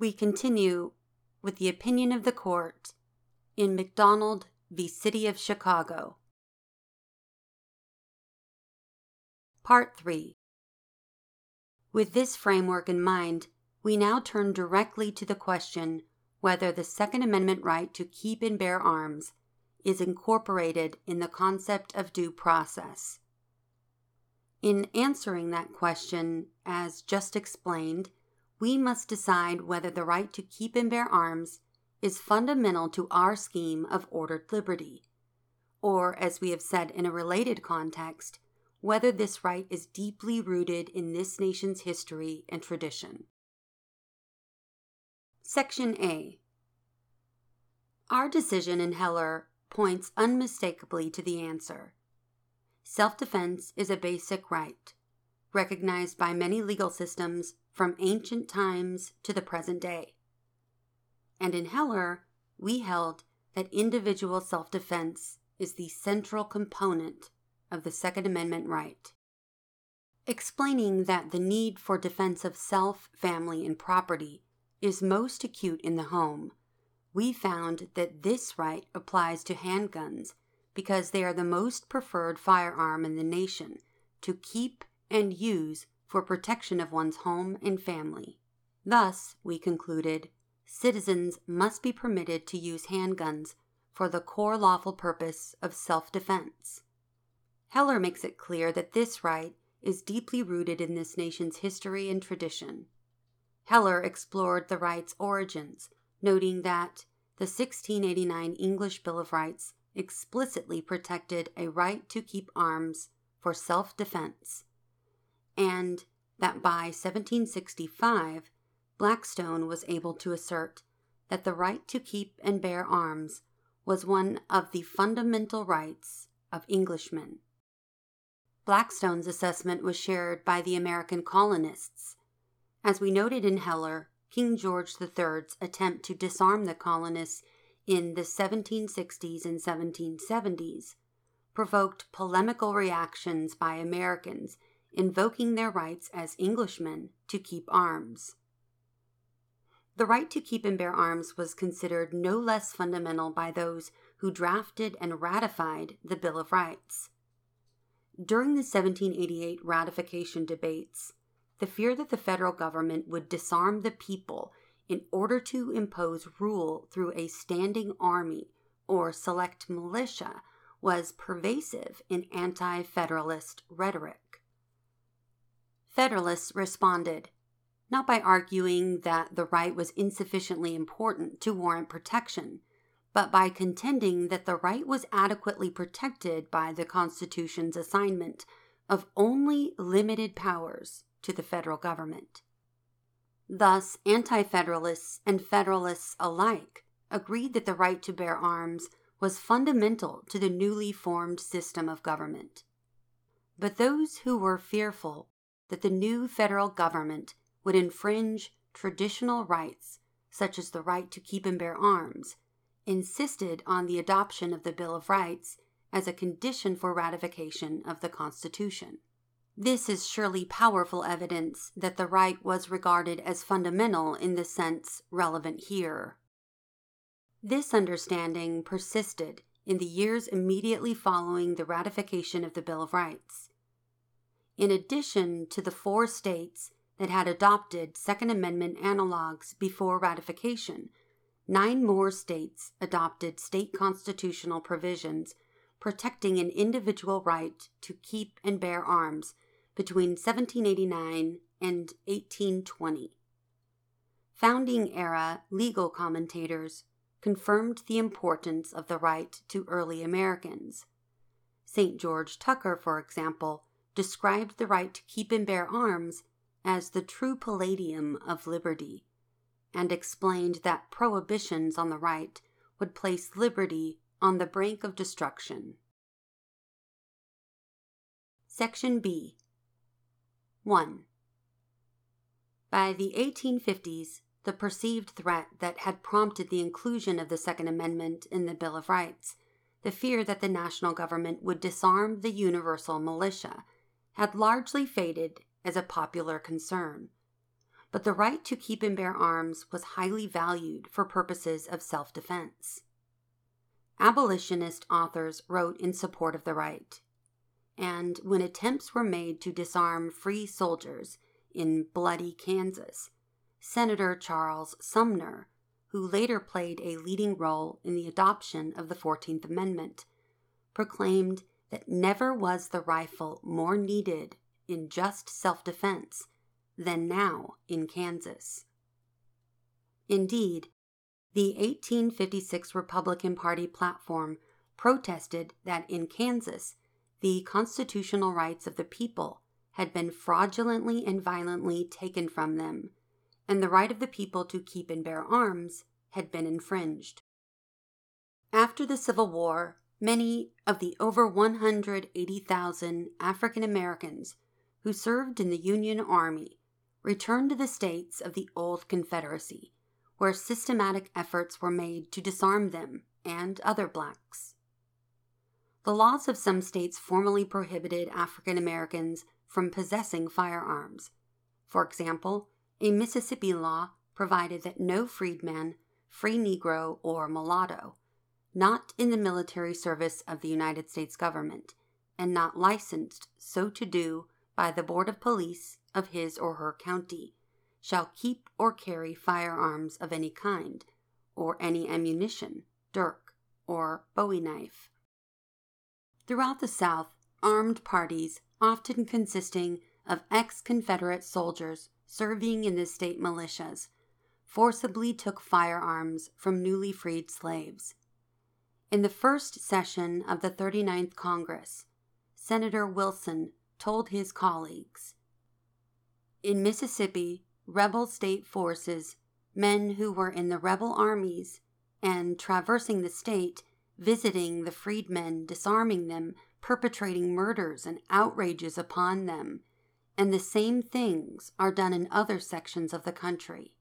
We continue with the opinion of the court in McDonald v. City of Chicago. Part 3 With this framework in mind, we now turn directly to the question whether the Second Amendment right to keep and bear arms is incorporated in the concept of due process. In answering that question, as just explained, we must decide whether the right to keep and bear arms is fundamental to our scheme of ordered liberty, or, as we have said in a related context, whether this right is deeply rooted in this nation's history and tradition. Section A Our decision in Heller points unmistakably to the answer. Self defense is a basic right, recognized by many legal systems from ancient times to the present day. And in Heller, we held that individual self defense is the central component of the Second Amendment right. Explaining that the need for defense of self, family, and property is most acute in the home, we found that this right applies to handguns because they are the most preferred firearm in the nation to keep and use for protection of one's home and family. Thus, we concluded, citizens must be permitted to use handguns for the core lawful purpose of self defense. Heller makes it clear that this right is deeply rooted in this nation's history and tradition. Heller explored the right's origins, noting that the 1689 English Bill of Rights explicitly protected a right to keep arms for self defense and that by 1765, Blackstone was able to assert that the right to keep and bear arms was one of the fundamental rights of Englishmen. Blackstone's assessment was shared by the American colonists. As we noted in Heller, King George III's attempt to disarm the colonists in the 1760s and 1770s provoked polemical reactions by Americans invoking their rights as Englishmen to keep arms. The right to keep and bear arms was considered no less fundamental by those who drafted and ratified the Bill of Rights. During the 1788 ratification debates, the fear that the federal government would disarm the people in order to impose rule through a standing army or select militia was pervasive in anti federalist rhetoric. Federalists responded, not by arguing that the right was insufficiently important to warrant protection, but by contending that the right was adequately protected by the Constitution's assignment of only limited powers to the federal government. Thus, Anti Federalists and Federalists alike agreed that the right to bear arms was fundamental to the newly formed system of government. But those who were fearful that the new federal government would infringe traditional rights, such as the right to keep and bear arms, insisted on the adoption of the Bill of Rights as a condition for ratification of the Constitution. This is surely powerful evidence that the right was regarded as fundamental in the sense relevant here. This understanding persisted in the years immediately following the ratification of the Bill of Rights in addition to the four states that had adopted Second Amendment analogs before ratification, nine more states adopted state constitutional provisions protecting an individual right to keep and bear arms between 1789 and 1820. Founding era legal commentators confirmed the importance of the right to early Americans. St. George Tucker, for example, described the right to keep and bear arms as the true palladium of liberty, and explained that prohibitions on the right would place liberty on the brink of destruction. Section B 1. By the 1850s, the perceived threat that had prompted the inclusion of the Second Amendment in the Bill of Rights, the fear that the national government would disarm the universal militia, had largely faded as a popular concern. but the right to keep and bear arms was highly valued for purposes of self defense. Abolitionist authors wrote in support of the right, and when attempts were made to disarm free soilers in bloody Kansas, Senator Charles Sumner, who later played a leading role in the adoption of the 14th Amendment, proclaimed that never was the rifle more needed in just self defense than now in Kansas. Indeed, the 1856 Republican Party platform protested that in Kansas, the constitutional rights of the people had been fraudulently and violently taken from them, and the right of the people to keep and bear arms had been infringed. After the Civil War, many of the over 180,000 African Americans who served in the Union Army returned to the states of the old Confederacy, where systematic efforts were made to disarm them and other blacks. The laws of some states formally prohibited African Americans from possessing firearms. For example, a Mississippi law provided that no freedman, free Negro, or mulatto, not in the military service of the United States government, and not licensed so to do by the Board of Police of his or her county, shall keep or carry firearms of any kind, or any ammunition, dirk, or bowie knife. Throughout the South, armed parties, often consisting of ex Confederate soldiers serving in the state militias, forcibly took firearms from newly freed slaves. In the first session of the 39th Congress, Senator Wilson told his colleagues In Mississippi, rebel state forces, men who were in the rebel armies and traversing the state, visiting the freedmen, disarming them, perpetrating murders and outrages upon them, and the same things are done in other sections of the country.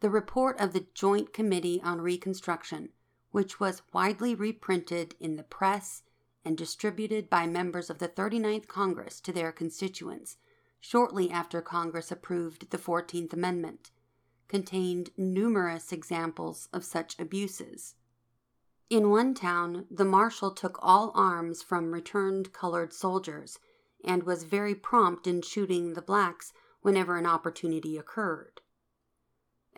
The report of the Joint Committee on Reconstruction, which was widely reprinted in the press and distributed by members of the 39th Congress to their constituents shortly after Congress approved the 14th Amendment, contained numerous examples of such abuses. In one town, the marshal took all arms from returned colored soldiers and was very prompt in shooting the blacks whenever an opportunity occurred.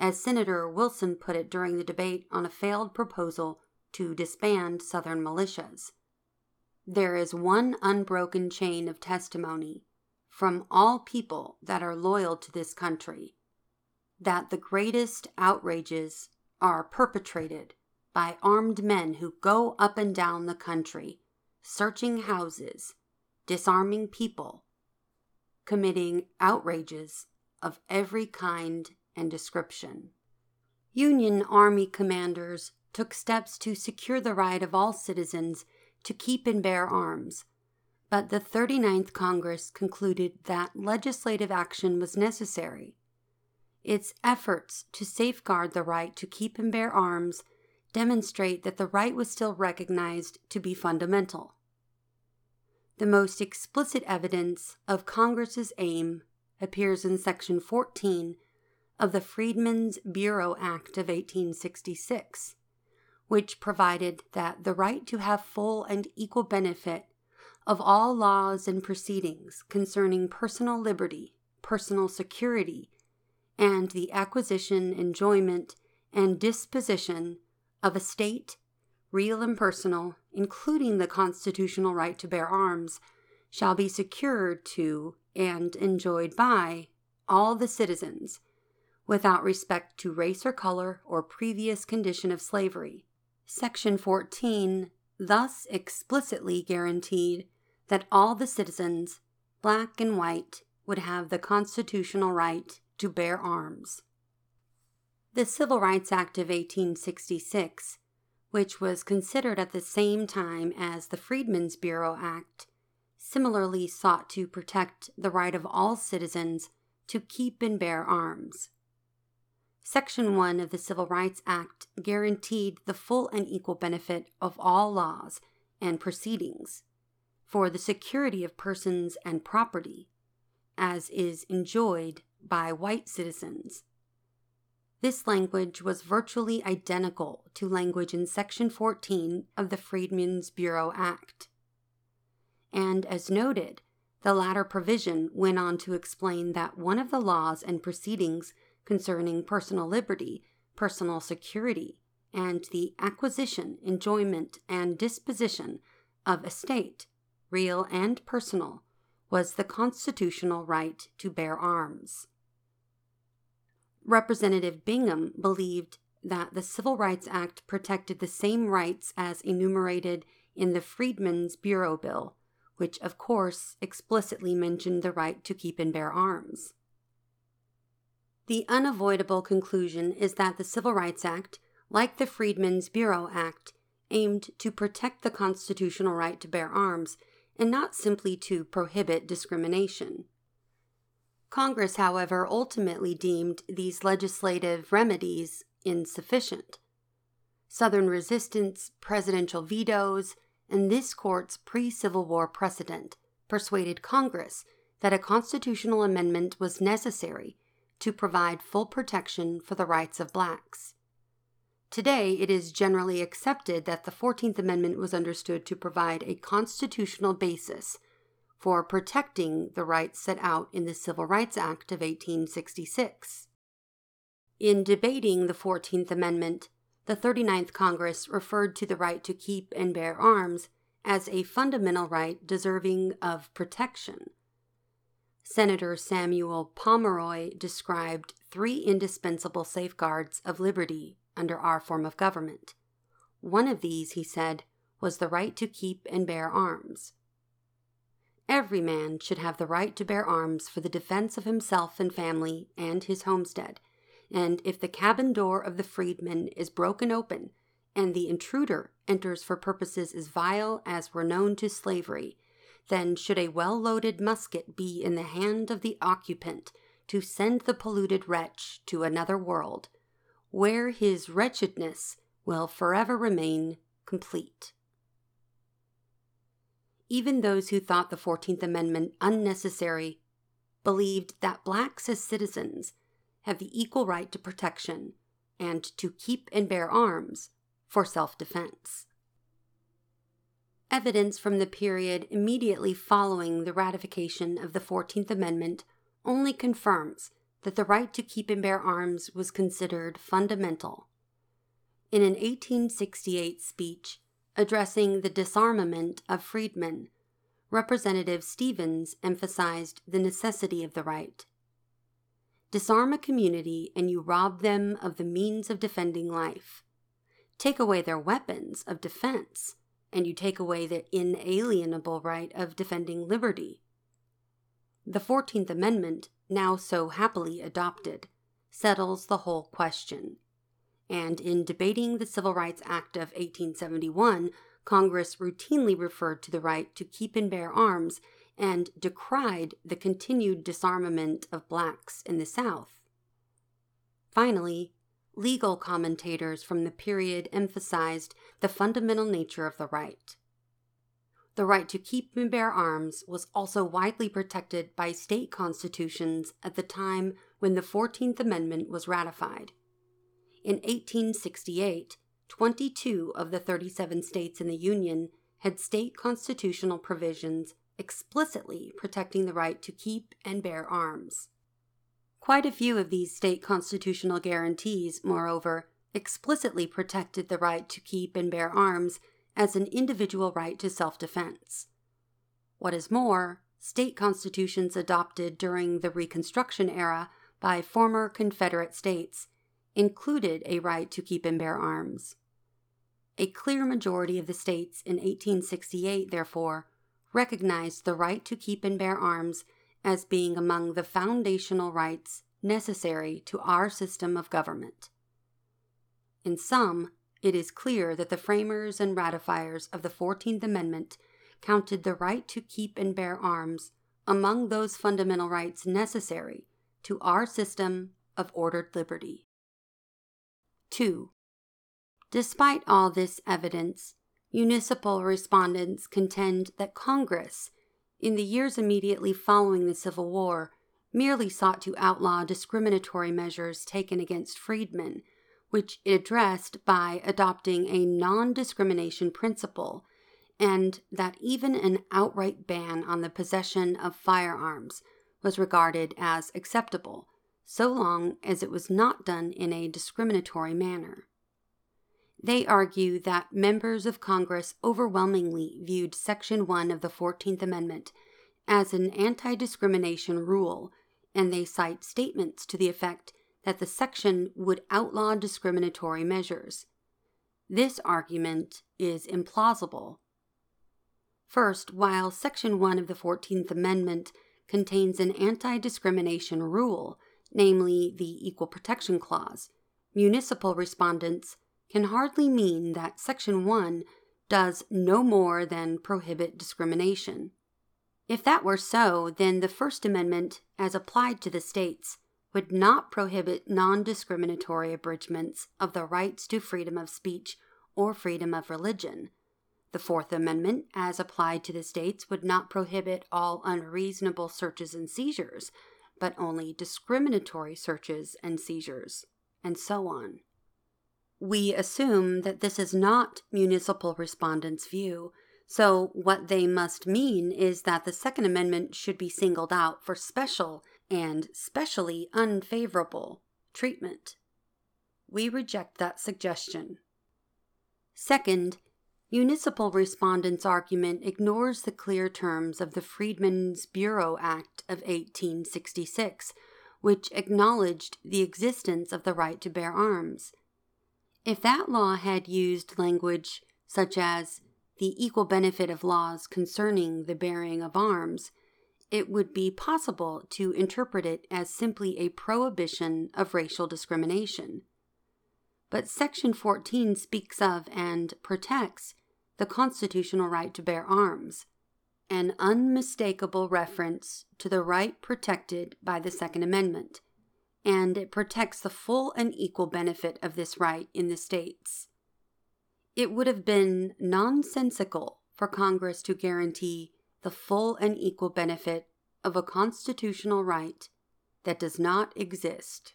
As Senator Wilson put it during the debate on a failed proposal to disband Southern militias, there is one unbroken chain of testimony from all people that are loyal to this country that the greatest outrages are perpetrated by armed men who go up and down the country, searching houses, disarming people, committing outrages of every kind and description. Union Army commanders took steps to secure the right of all citizens to keep and bear arms, but the 39th Congress concluded that legislative action was necessary. Its efforts to safeguard the right to keep and bear arms demonstrate that the right was still recognized to be fundamental. The most explicit evidence of Congress's aim appears in Section 14 of the Freedmen's Bureau Act of 1866, which provided that the right to have full and equal benefit of all laws and proceedings concerning personal liberty, personal security, and the acquisition, enjoyment, and disposition of estate, real and personal, including the constitutional right to bear arms, shall be secured to and enjoyed by all the citizens, without respect to race or color or previous condition of slavery. Section 14 thus explicitly guaranteed that all the citizens, black and white, would have the constitutional right to bear arms. The Civil Rights Act of 1866, which was considered at the same time as the Freedmen's Bureau Act, similarly sought to protect the right of all citizens to keep and bear arms. Section 1 of the Civil Rights Act guaranteed the full and equal benefit of all laws and proceedings for the security of persons and property, as is enjoyed by white citizens. This language was virtually identical to language in Section 14 of the Freedmen's Bureau Act. And as noted, the latter provision went on to explain that one of the laws and proceedings concerning personal liberty, personal security, and the acquisition, enjoyment, and disposition of estate, real and personal, was the constitutional right to bear arms. Representative Bingham believed that the Civil Rights Act protected the same rights as enumerated in the Freedmen's Bureau Bill, which of course explicitly mentioned the right to keep and bear arms. The unavoidable conclusion is that the Civil Rights Act, like the Freedmen's Bureau Act, aimed to protect the constitutional right to bear arms and not simply to prohibit discrimination. Congress, however, ultimately deemed these legislative remedies insufficient. Southern resistance, presidential vetoes, and this court's pre Civil War precedent persuaded Congress that a constitutional amendment was necessary to provide full protection for the rights of blacks. Today, it is generally accepted that the 14th Amendment was understood to provide a constitutional basis for protecting the rights set out in the Civil Rights Act of 1866. In debating the 14th Amendment, the 39th Congress referred to the right to keep and bear arms as a fundamental right deserving of protection. Senator Samuel Pomeroy described three indispensable safeguards of liberty under our form of government. One of these, he said, was the right to keep and bear arms. Every man should have the right to bear arms for the defense of himself and family and his homestead, and if the cabin door of the freedman is broken open, and the intruder enters for purposes as vile as were known to slavery, then should a well loaded musket be in the hand of the occupant to send the polluted wretch to another world, where his wretchedness will forever remain complete even those who thought the 14th Amendment unnecessary believed that blacks as citizens have the equal right to protection and to keep and bear arms for self defense. Evidence from the period immediately following the ratification of the 14th Amendment only confirms that the right to keep and bear arms was considered fundamental. In an 1868 speech, Addressing the disarmament of freedmen, Representative Stevens emphasized the necessity of the right. Disarm a community and you rob them of the means of defending life. Take away their weapons of defense and you take away the inalienable right of defending liberty. The Fourteenth Amendment, now so happily adopted, settles the whole question and in debating the Civil Rights Act of 1871, Congress routinely referred to the right to keep and bear arms and decried the continued disarmament of blacks in the South. Finally, legal commentators from the period emphasized the fundamental nature of the right. The right to keep and bear arms was also widely protected by state constitutions at the time when the 14th Amendment was ratified. In 1868, 22 of the 37 states in the Union had state constitutional provisions explicitly protecting the right to keep and bear arms. Quite a few of these state constitutional guarantees, moreover, explicitly protected the right to keep and bear arms as an individual right to self defense. What is more, state constitutions adopted during the Reconstruction era by former Confederate states included a right to keep and bear arms. A clear majority of the states in 1868, therefore, recognized the right to keep and bear arms as being among the foundational rights necessary to our system of government. In sum, it is clear that the framers and ratifiers of the Fourteenth Amendment counted the right to keep and bear arms among those fundamental rights necessary to our system of ordered liberty. 2. Despite all this evidence, municipal respondents contend that Congress, in the years immediately following the Civil War, merely sought to outlaw discriminatory measures taken against freedmen, which it addressed by adopting a non discrimination principle, and that even an outright ban on the possession of firearms was regarded as acceptable, so long as it was not done in a discriminatory manner. They argue that members of Congress overwhelmingly viewed Section 1 of the 14th Amendment as an anti discrimination rule, and they cite statements to the effect that the section would outlaw discriminatory measures. This argument is implausible. First, while Section 1 of the 14th Amendment contains an anti discrimination rule, namely the Equal Protection Clause, municipal respondents can hardly mean that Section 1 does no more than prohibit discrimination. If that were so, then the First Amendment, as applied to the states, would not prohibit non discriminatory abridgments of the rights to freedom of speech or freedom of religion. The Fourth Amendment, as applied to the states, would not prohibit all unreasonable searches and seizures, but only discriminatory searches and seizures, and so on. We assume that this is not municipal respondents' view, so what they must mean is that the Second Amendment should be singled out for special and specially unfavorable treatment. We reject that suggestion. Second, municipal respondents' argument ignores the clear terms of the Freedmen's Bureau Act of 1866, which acknowledged the existence of the right to bear arms. If that law had used language such as the equal benefit of laws concerning the bearing of arms, it would be possible to interpret it as simply a prohibition of racial discrimination. But Section 14 speaks of and protects the constitutional right to bear arms, an unmistakable reference to the right protected by the Second Amendment and it protects the full and equal benefit of this right in the states. It would have been nonsensical for Congress to guarantee the full and equal benefit of a constitutional right that does not exist.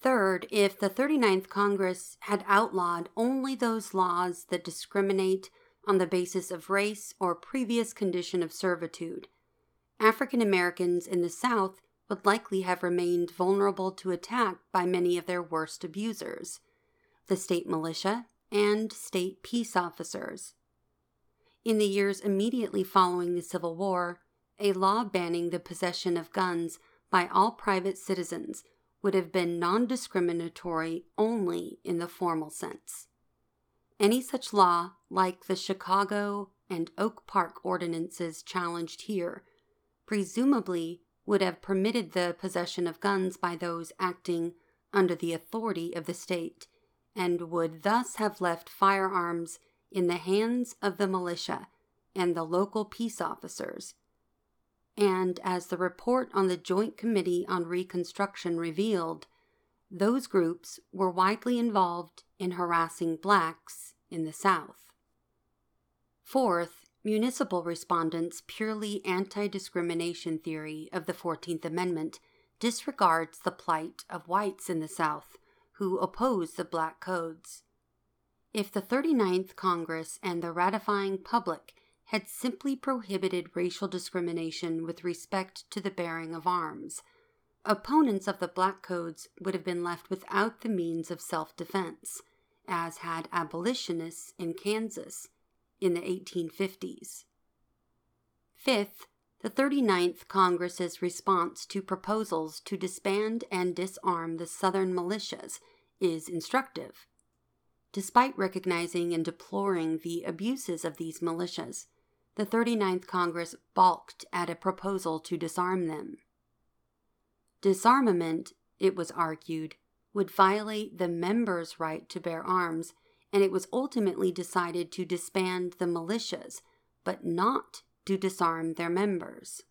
Third, if the 39th Congress had outlawed only those laws that discriminate on the basis of race or previous condition of servitude, African Americans in the South would likely have remained vulnerable to attack by many of their worst abusers the state militia and state peace officers. In the years immediately following the Civil War, a law banning the possession of guns by all private citizens would have been non discriminatory only in the formal sense. Any such law, like the Chicago and Oak Park ordinances challenged here, presumably would have permitted the possession of guns by those acting under the authority of the state, and would thus have left firearms in the hands of the militia and the local peace officers. And as the report on the Joint Committee on Reconstruction revealed, those groups were widely involved in harassing blacks in the South. Fourth, Municipal respondents' purely anti discrimination theory of the 14th Amendment disregards the plight of whites in the South who oppose the black codes. If the 39th Congress and the ratifying public had simply prohibited racial discrimination with respect to the bearing of arms, opponents of the black codes would have been left without the means of self defense, as had abolitionists in Kansas in the 1850s. Fifth, the 39th Congress's response to proposals to disband and disarm the Southern militias is instructive. Despite recognizing and deploring the abuses of these militias, the 39th Congress balked at a proposal to disarm them. Disarmament, it was argued, would violate the members' right to bear arms and it was ultimately decided to disband the militias, but not to disarm their members.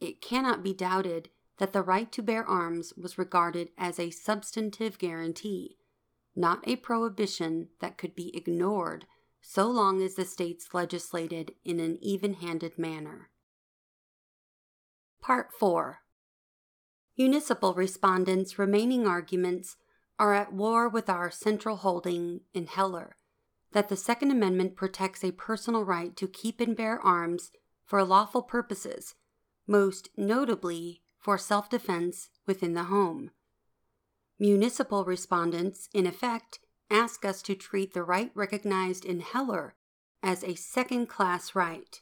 It cannot be doubted that the right to bear arms was regarded as a substantive guarantee, not a prohibition that could be ignored so long as the states legislated in an even handed manner. Part 4 Municipal respondents' remaining arguments are at war with our central holding in Heller that the Second Amendment protects a personal right to keep and bear arms for lawful purposes, most notably for self defense within the home. Municipal respondents, in effect, ask us to treat the right recognized in Heller as a second class right,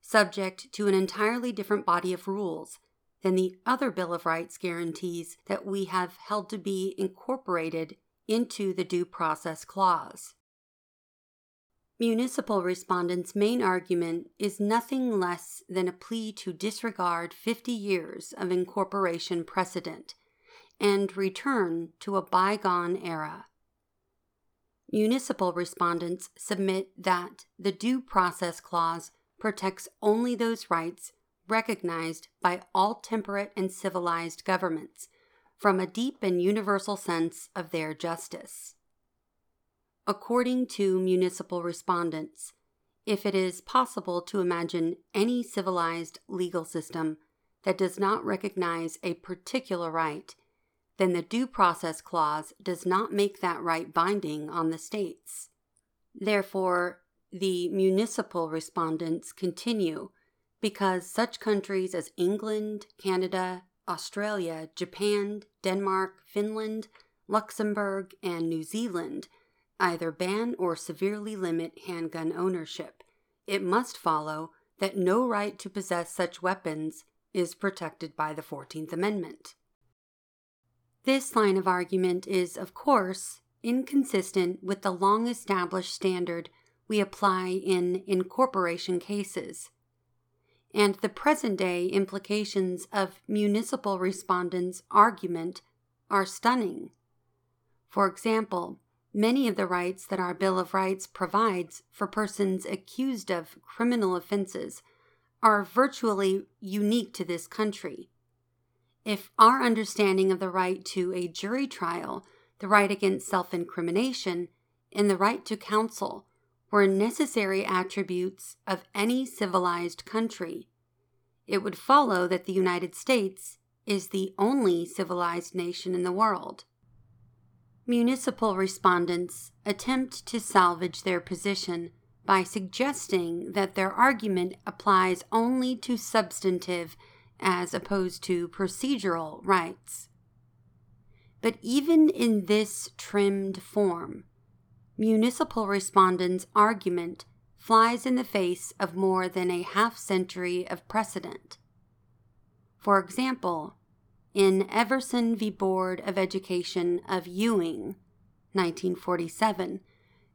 subject to an entirely different body of rules than the other Bill of Rights guarantees that we have held to be incorporated into the Due Process Clause. Municipal respondents' main argument is nothing less than a plea to disregard 50 years of incorporation precedent and return to a bygone era. Municipal respondents submit that the Due Process Clause protects only those rights recognized by all temperate and civilized governments from a deep and universal sense of their justice. According to municipal respondents, if it is possible to imagine any civilized legal system that does not recognize a particular right, then the Due Process Clause does not make that right binding on the states. Therefore, the municipal respondents continue because such countries as England, Canada, Australia, Japan, Denmark, Finland, Luxembourg, and New Zealand either ban or severely limit handgun ownership. It must follow that no right to possess such weapons is protected by the 14th Amendment. This line of argument is, of course, inconsistent with the long established standard we apply in incorporation cases, and the present day implications of municipal respondents' argument are stunning. For example, many of the rights that our Bill of Rights provides for persons accused of criminal offenses are virtually unique to this country. If our understanding of the right to a jury trial, the right against self incrimination, and the right to counsel were necessary attributes of any civilized country, it would follow that the United States is the only civilized nation in the world. Municipal respondents attempt to salvage their position by suggesting that their argument applies only to substantive as opposed to procedural rights. But even in this trimmed form, municipal respondents' argument flies in the face of more than a half century of precedent. For example, in Everson v. Board of Education of Ewing, 1947,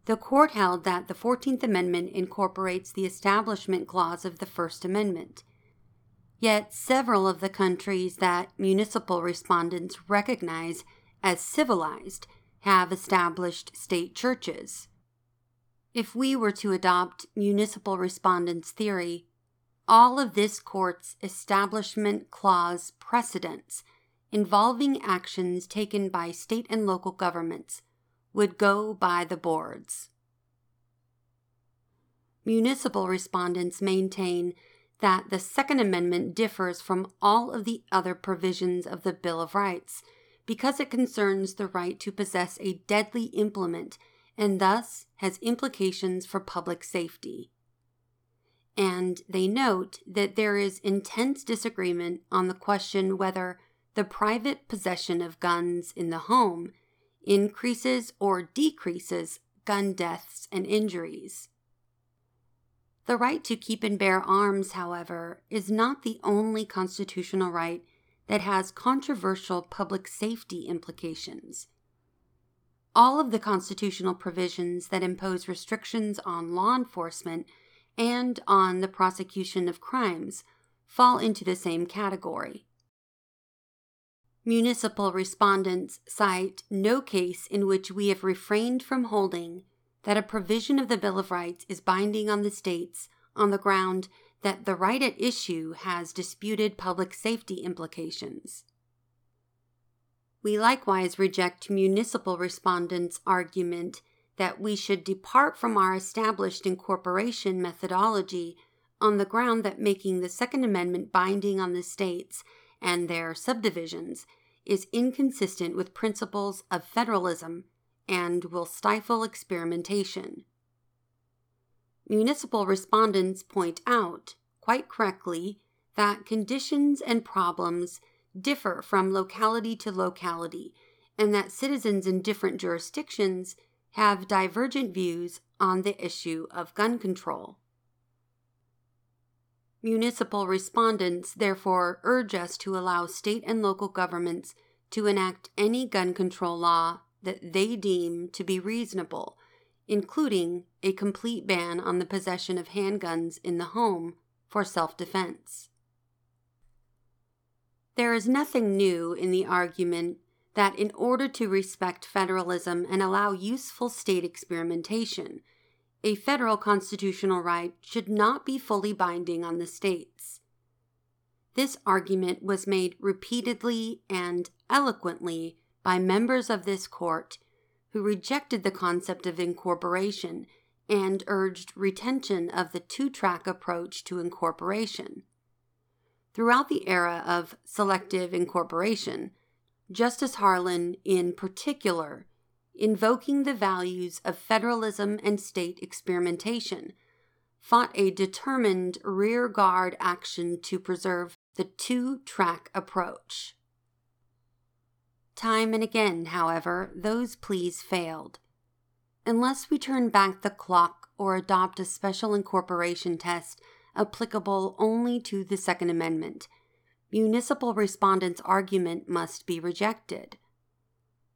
the court held that the 14th Amendment incorporates the Establishment Clause of the First Amendment. Yet several of the countries that municipal respondents recognize as civilized have established state churches. If we were to adopt municipal respondents' theory, all of this court's Establishment Clause precedents involving actions taken by state and local governments would go by the boards. Municipal respondents maintain that the Second Amendment differs from all of the other provisions of the Bill of Rights because it concerns the right to possess a deadly implement and thus has implications for public safety and they note that there is intense disagreement on the question whether the private possession of guns in the home increases or decreases gun deaths and injuries. The right to keep and bear arms, however, is not the only constitutional right that has controversial public safety implications. All of the constitutional provisions that impose restrictions on law enforcement and on the prosecution of crimes fall into the same category. Municipal respondents cite no case in which we have refrained from holding that a provision of the Bill of Rights is binding on the states on the ground that the right at issue has disputed public safety implications. We likewise reject municipal respondents' argument that we should depart from our established incorporation methodology on the ground that making the Second Amendment binding on the states and their subdivisions is inconsistent with principles of federalism and will stifle experimentation. Municipal respondents point out, quite correctly, that conditions and problems differ from locality to locality, and that citizens in different jurisdictions have divergent views on the issue of gun control. Municipal respondents therefore urge us to allow state and local governments to enact any gun control law that they deem to be reasonable, including a complete ban on the possession of handguns in the home for self defense. There is nothing new in the argument that in order to respect federalism and allow useful state experimentation, a federal constitutional right should not be fully binding on the states. This argument was made repeatedly and eloquently by members of this court who rejected the concept of incorporation and urged retention of the two track approach to incorporation. Throughout the era of selective incorporation, Justice Harlan, in particular, invoking the values of federalism and state experimentation, fought a determined rear guard action to preserve the two track approach. Time and again, however, those pleas failed. Unless we turn back the clock or adopt a special incorporation test applicable only to the Second Amendment, municipal respondents' argument must be rejected.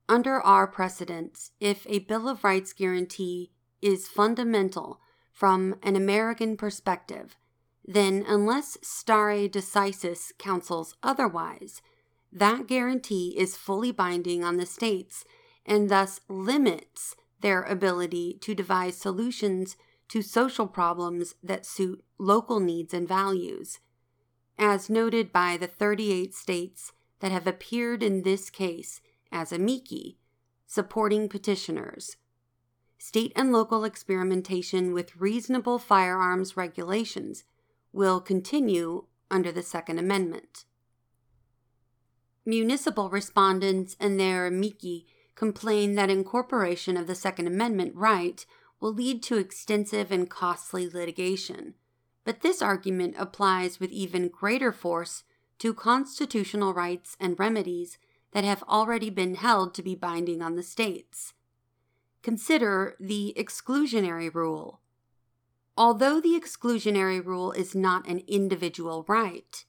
Under our precedents, if a Bill of Rights guarantee is fundamental from an American perspective, then unless stare decisis counsels otherwise, that guarantee is fully binding on the states and thus limits their ability to devise solutions to social problems that suit local needs and values. As noted by the 38 states that have appeared in this case as amici, supporting petitioners. State and local experimentation with reasonable firearms regulations will continue under the Second Amendment. Municipal respondents and their amici complain that incorporation of the Second Amendment right will lead to extensive and costly litigation. But this argument applies with even greater force to constitutional rights and remedies that have already been held to be binding on the states. Consider the exclusionary rule. Although the exclusionary rule is not an individual right,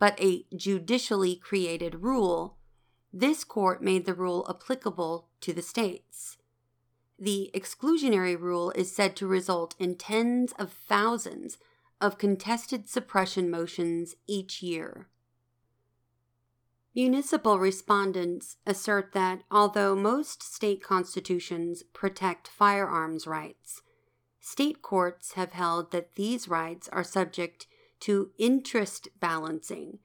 but a judicially created rule, this court made the rule applicable to the states. The exclusionary rule is said to result in tens of thousands of contested suppression motions each year. Municipal respondents assert that although most state constitutions protect firearms rights, state courts have held that these rights are subject to interest balancing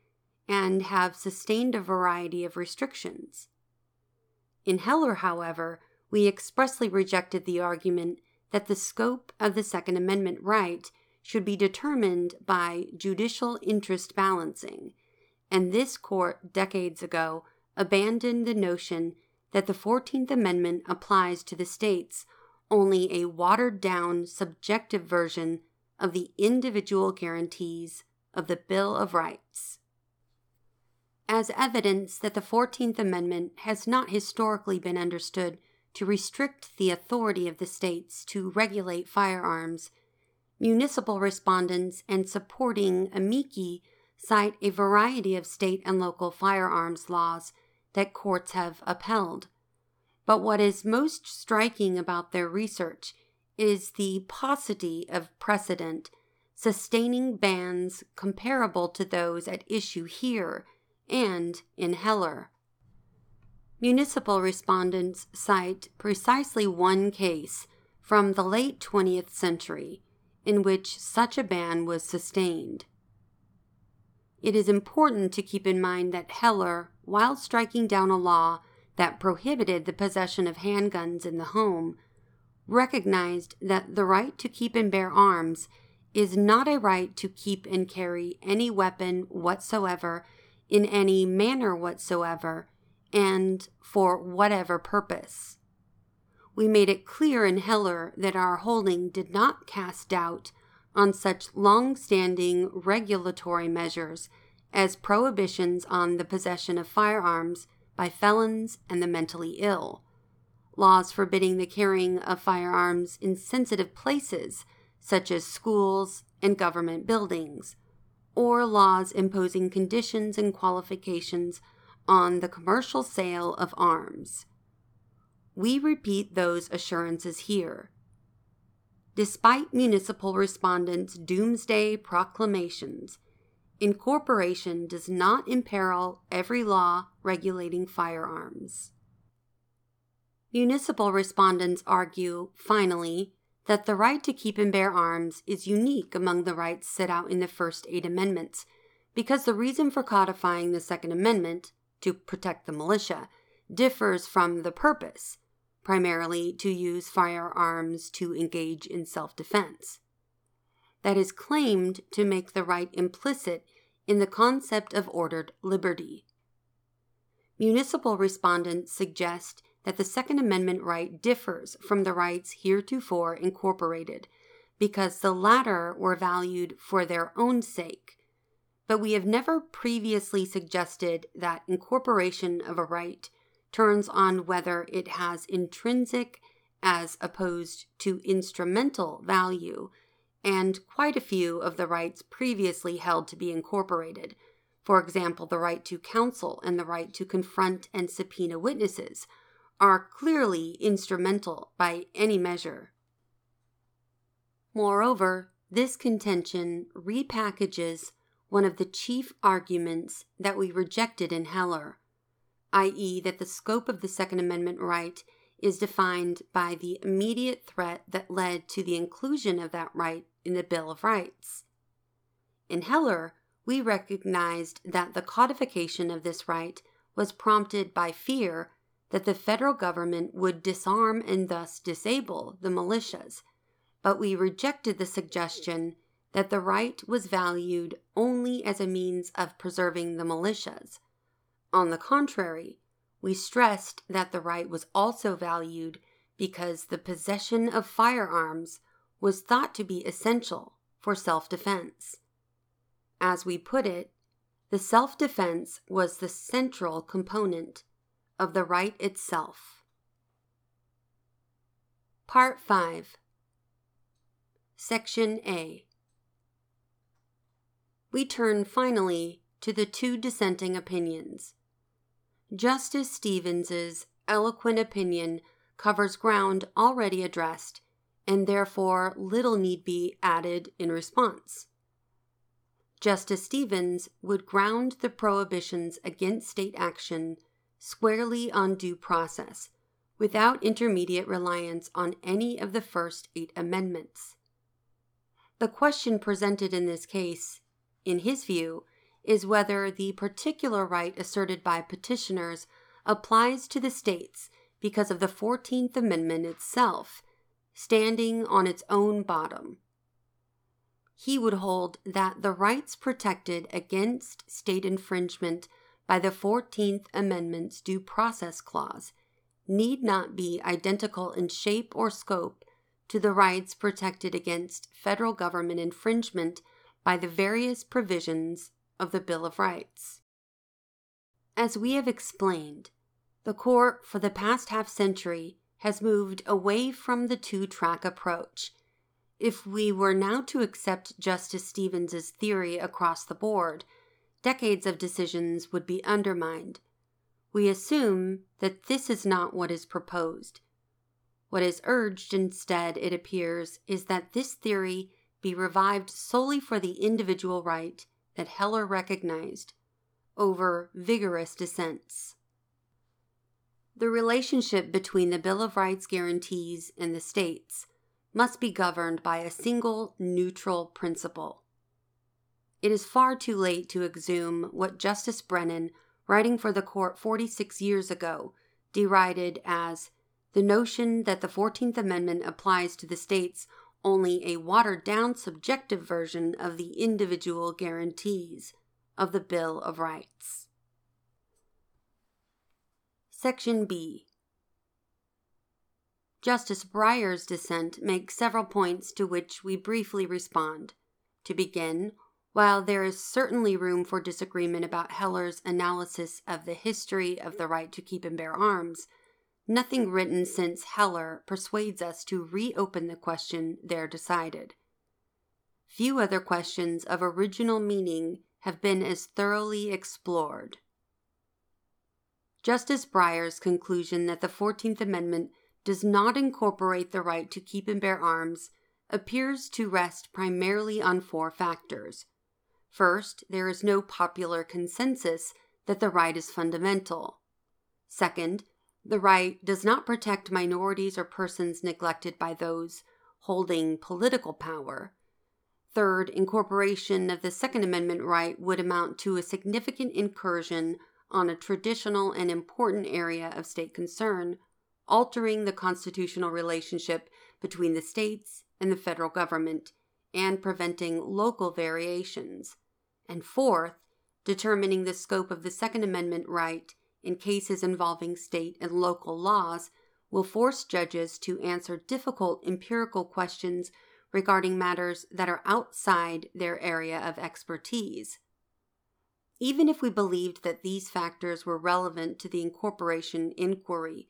and have sustained a variety of restrictions. In Heller, however, we expressly rejected the argument that the scope of the Second Amendment right should be determined by judicial interest balancing, and this court decades ago abandoned the notion that the 14th Amendment applies to the states only a watered down subjective version of the individual guarantees of the Bill of Rights. As evidence that the 14th Amendment has not historically been understood to restrict the authority of the states to regulate firearms, municipal respondents and supporting amici cite a variety of state and local firearms laws that courts have upheld. But what is most striking about their research is the paucity of precedent sustaining bans comparable to those at issue here and in Heller. Municipal respondents cite precisely one case from the late 20th century in which such a ban was sustained. It is important to keep in mind that Heller, while striking down a law that prohibited the possession of handguns in the home, recognized that the right to keep and bear arms is not a right to keep and carry any weapon whatsoever in any manner whatsoever and for whatever purpose. We made it clear in Heller that our holding did not cast doubt on such long standing regulatory measures as prohibitions on the possession of firearms by felons and the mentally ill, laws forbidding the carrying of firearms in sensitive places such as schools and government buildings, or laws imposing conditions and qualifications on the commercial sale of arms. We repeat those assurances here. Despite municipal respondents' doomsday proclamations, incorporation does not imperil every law regulating firearms. Municipal respondents argue, finally, that the right to keep and bear arms is unique among the rights set out in the first eight amendments, because the reason for codifying the Second Amendment, to protect the militia, differs from the purpose, primarily to use firearms to engage in self defense. That is claimed to make the right implicit in the concept of ordered liberty. Municipal respondents suggest that the Second Amendment right differs from the rights heretofore incorporated because the latter were valued for their own sake. But we have never previously suggested that incorporation of a right turns on whether it has intrinsic as opposed to instrumental value, and quite a few of the rights previously held to be incorporated, for example, the right to counsel and the right to confront and subpoena witnesses, are clearly instrumental by any measure. Moreover, this contention repackages one of the chief arguments that we rejected in Heller, i.e., that the scope of the Second Amendment right is defined by the immediate threat that led to the inclusion of that right in the Bill of Rights. In Heller, we recognized that the codification of this right was prompted by fear that the federal government would disarm and thus disable the militias, but we rejected the suggestion that the right was valued only as a means of preserving the militias. On the contrary, we stressed that the right was also valued because the possession of firearms was thought to be essential for self defense. As we put it, the self defense was the central component of the right itself. Part 5 Section A We turn finally to the two dissenting opinions. Justice Stevens's eloquent opinion covers ground already addressed, and therefore little need be added in response. Justice Stevens would ground the prohibitions against state action squarely on due process, without intermediate reliance on any of the first eight amendments. The question presented in this case, in his view, is whether the particular right asserted by petitioners applies to the states because of the 14th Amendment itself, standing on its own bottom. He would hold that the rights protected against state infringement by the 14th Amendment's Due Process Clause need not be identical in shape or scope to the rights protected against federal government infringement by the various provisions of the Bill of Rights. As we have explained, the court for the past half century has moved away from the two track approach. If we were now to accept Justice Stevens's theory across the board, decades of decisions would be undermined. We assume that this is not what is proposed. What is urged instead, it appears, is that this theory be revived solely for the individual right that Heller recognized over vigorous dissents. The relationship between the Bill of Rights guarantees and the states must be governed by a single neutral principle it is far too late to exhume what Justice Brennan, writing for the court 46 years ago, derided as the notion that the 14th Amendment applies to the states only a watered down subjective version of the individual guarantees of the Bill of Rights. Section B Justice Breyer's dissent makes several points to which we briefly respond. To begin, while there is certainly room for disagreement about Heller's analysis of the history of the right to keep and bear arms, nothing written since Heller persuades us to reopen the question there decided. Few other questions of original meaning have been as thoroughly explored. Justice Breyer's conclusion that the 14th Amendment does not incorporate the right to keep and bear arms appears to rest primarily on four factors First, there is no popular consensus that the right is fundamental. Second, the right does not protect minorities or persons neglected by those holding political power. Third, incorporation of the Second Amendment right would amount to a significant incursion on a traditional and important area of state concern, altering the constitutional relationship between the states and the federal government and preventing local variations and fourth, determining the scope of the Second Amendment right in cases involving state and local laws will force judges to answer difficult empirical questions regarding matters that are outside their area of expertise. Even if we believed that these factors were relevant to the incorporation inquiry,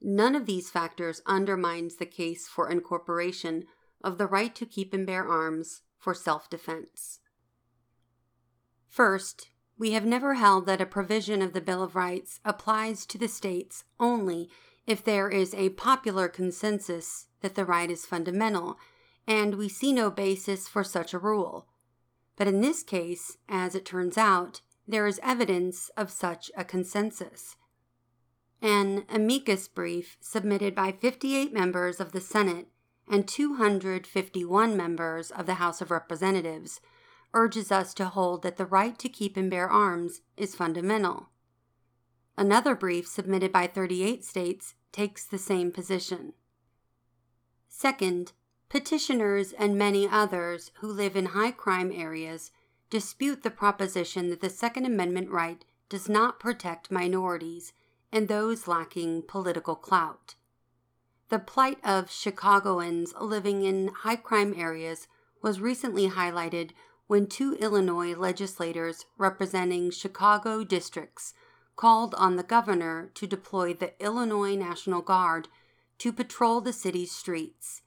none of these factors undermines the case for incorporation of the right to keep and bear arms for self defense. First, we have never held that a provision of the Bill of Rights applies to the states only if there is a popular consensus that the right is fundamental, and we see no basis for such a rule. But in this case, as it turns out, there is evidence of such a consensus. An amicus brief submitted by 58 members of the Senate and 251 members of the House of Representatives urges us to hold that the right to keep and bear arms is fundamental. Another brief submitted by 38 states takes the same position. Second, petitioners and many others who live in high crime areas dispute the proposition that the Second Amendment right does not protect minorities and those lacking political clout. The plight of Chicagoans living in high crime areas was recently highlighted when two Illinois legislators representing Chicago districts called on the governor to deploy the Illinois National Guard to patrol the city's streets.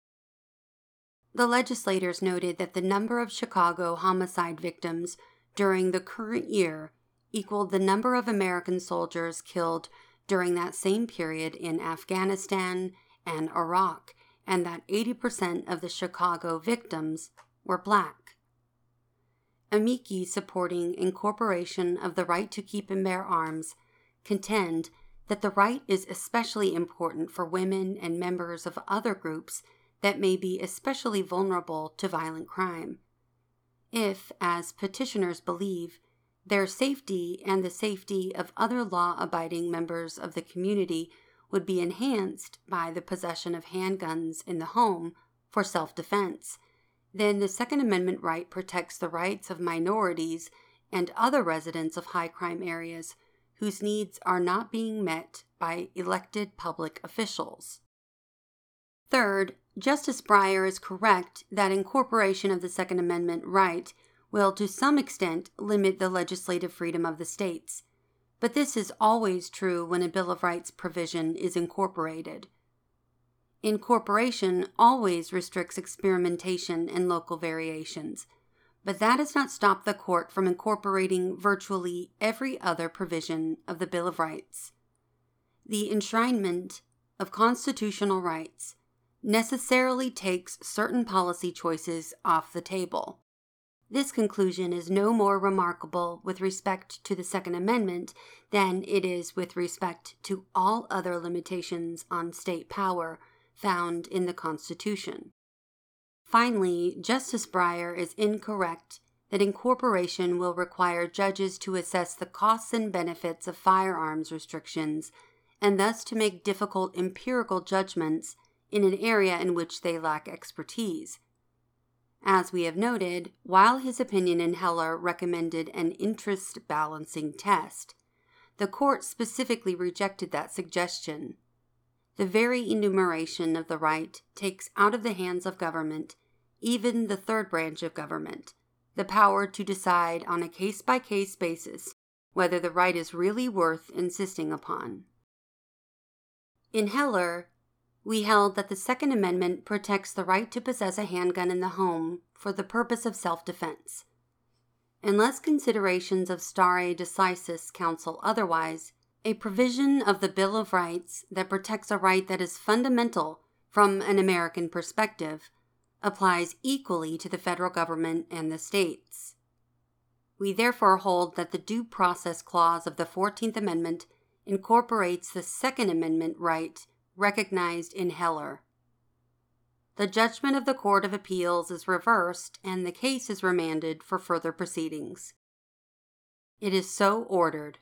The legislators noted that the number of Chicago homicide victims during the current year equaled the number of American soldiers killed during that same period in Afghanistan and Iraq, and that 80% of the Chicago victims were black amici supporting incorporation of the right to keep and bear arms contend that the right is especially important for women and members of other groups that may be especially vulnerable to violent crime. If, as petitioners believe, their safety and the safety of other law abiding members of the community would be enhanced by the possession of handguns in the home for self defense, then the Second Amendment right protects the rights of minorities and other residents of high crime areas whose needs are not being met by elected public officials. Third, Justice Breyer is correct that incorporation of the Second Amendment right will to some extent limit the legislative freedom of the states. But this is always true when a Bill of Rights provision is incorporated. Incorporation always restricts experimentation and local variations, but that does not stop the court from incorporating virtually every other provision of the Bill of Rights. The enshrinement of constitutional rights necessarily takes certain policy choices off the table. This conclusion is no more remarkable with respect to the Second Amendment than it is with respect to all other limitations on state power found in the Constitution. Finally, Justice Breyer is incorrect that incorporation will require judges to assess the costs and benefits of firearms restrictions and thus to make difficult empirical judgments in an area in which they lack expertise. As we have noted, while his opinion in Heller recommended an interest balancing test, the court specifically rejected that suggestion. The very enumeration of the right takes out of the hands of government, even the third branch of government, the power to decide on a case by case basis whether the right is really worth insisting upon. In Heller, we held that the Second Amendment protects the right to possess a handgun in the home for the purpose of self defense. Unless considerations of stare decisis counsel otherwise, a provision of the Bill of Rights that protects a right that is fundamental from an American perspective applies equally to the federal government and the states. We therefore hold that the Due Process Clause of the 14th Amendment incorporates the Second Amendment right recognized in Heller. The judgment of the Court of Appeals is reversed and the case is remanded for further proceedings. It is so ordered.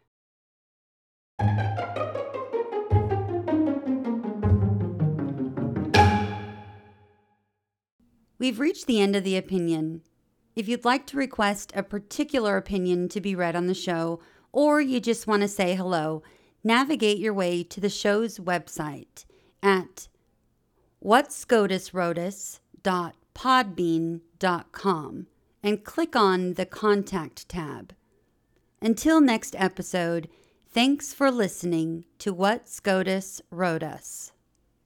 We've reached the end of the opinion. If you'd like to request a particular opinion to be read on the show, or you just want to say hello, navigate your way to the show's website at whatscotuswroteus.podbean.com and click on the Contact tab. Until next episode, thanks for listening to What SCOTUS Wrote Us.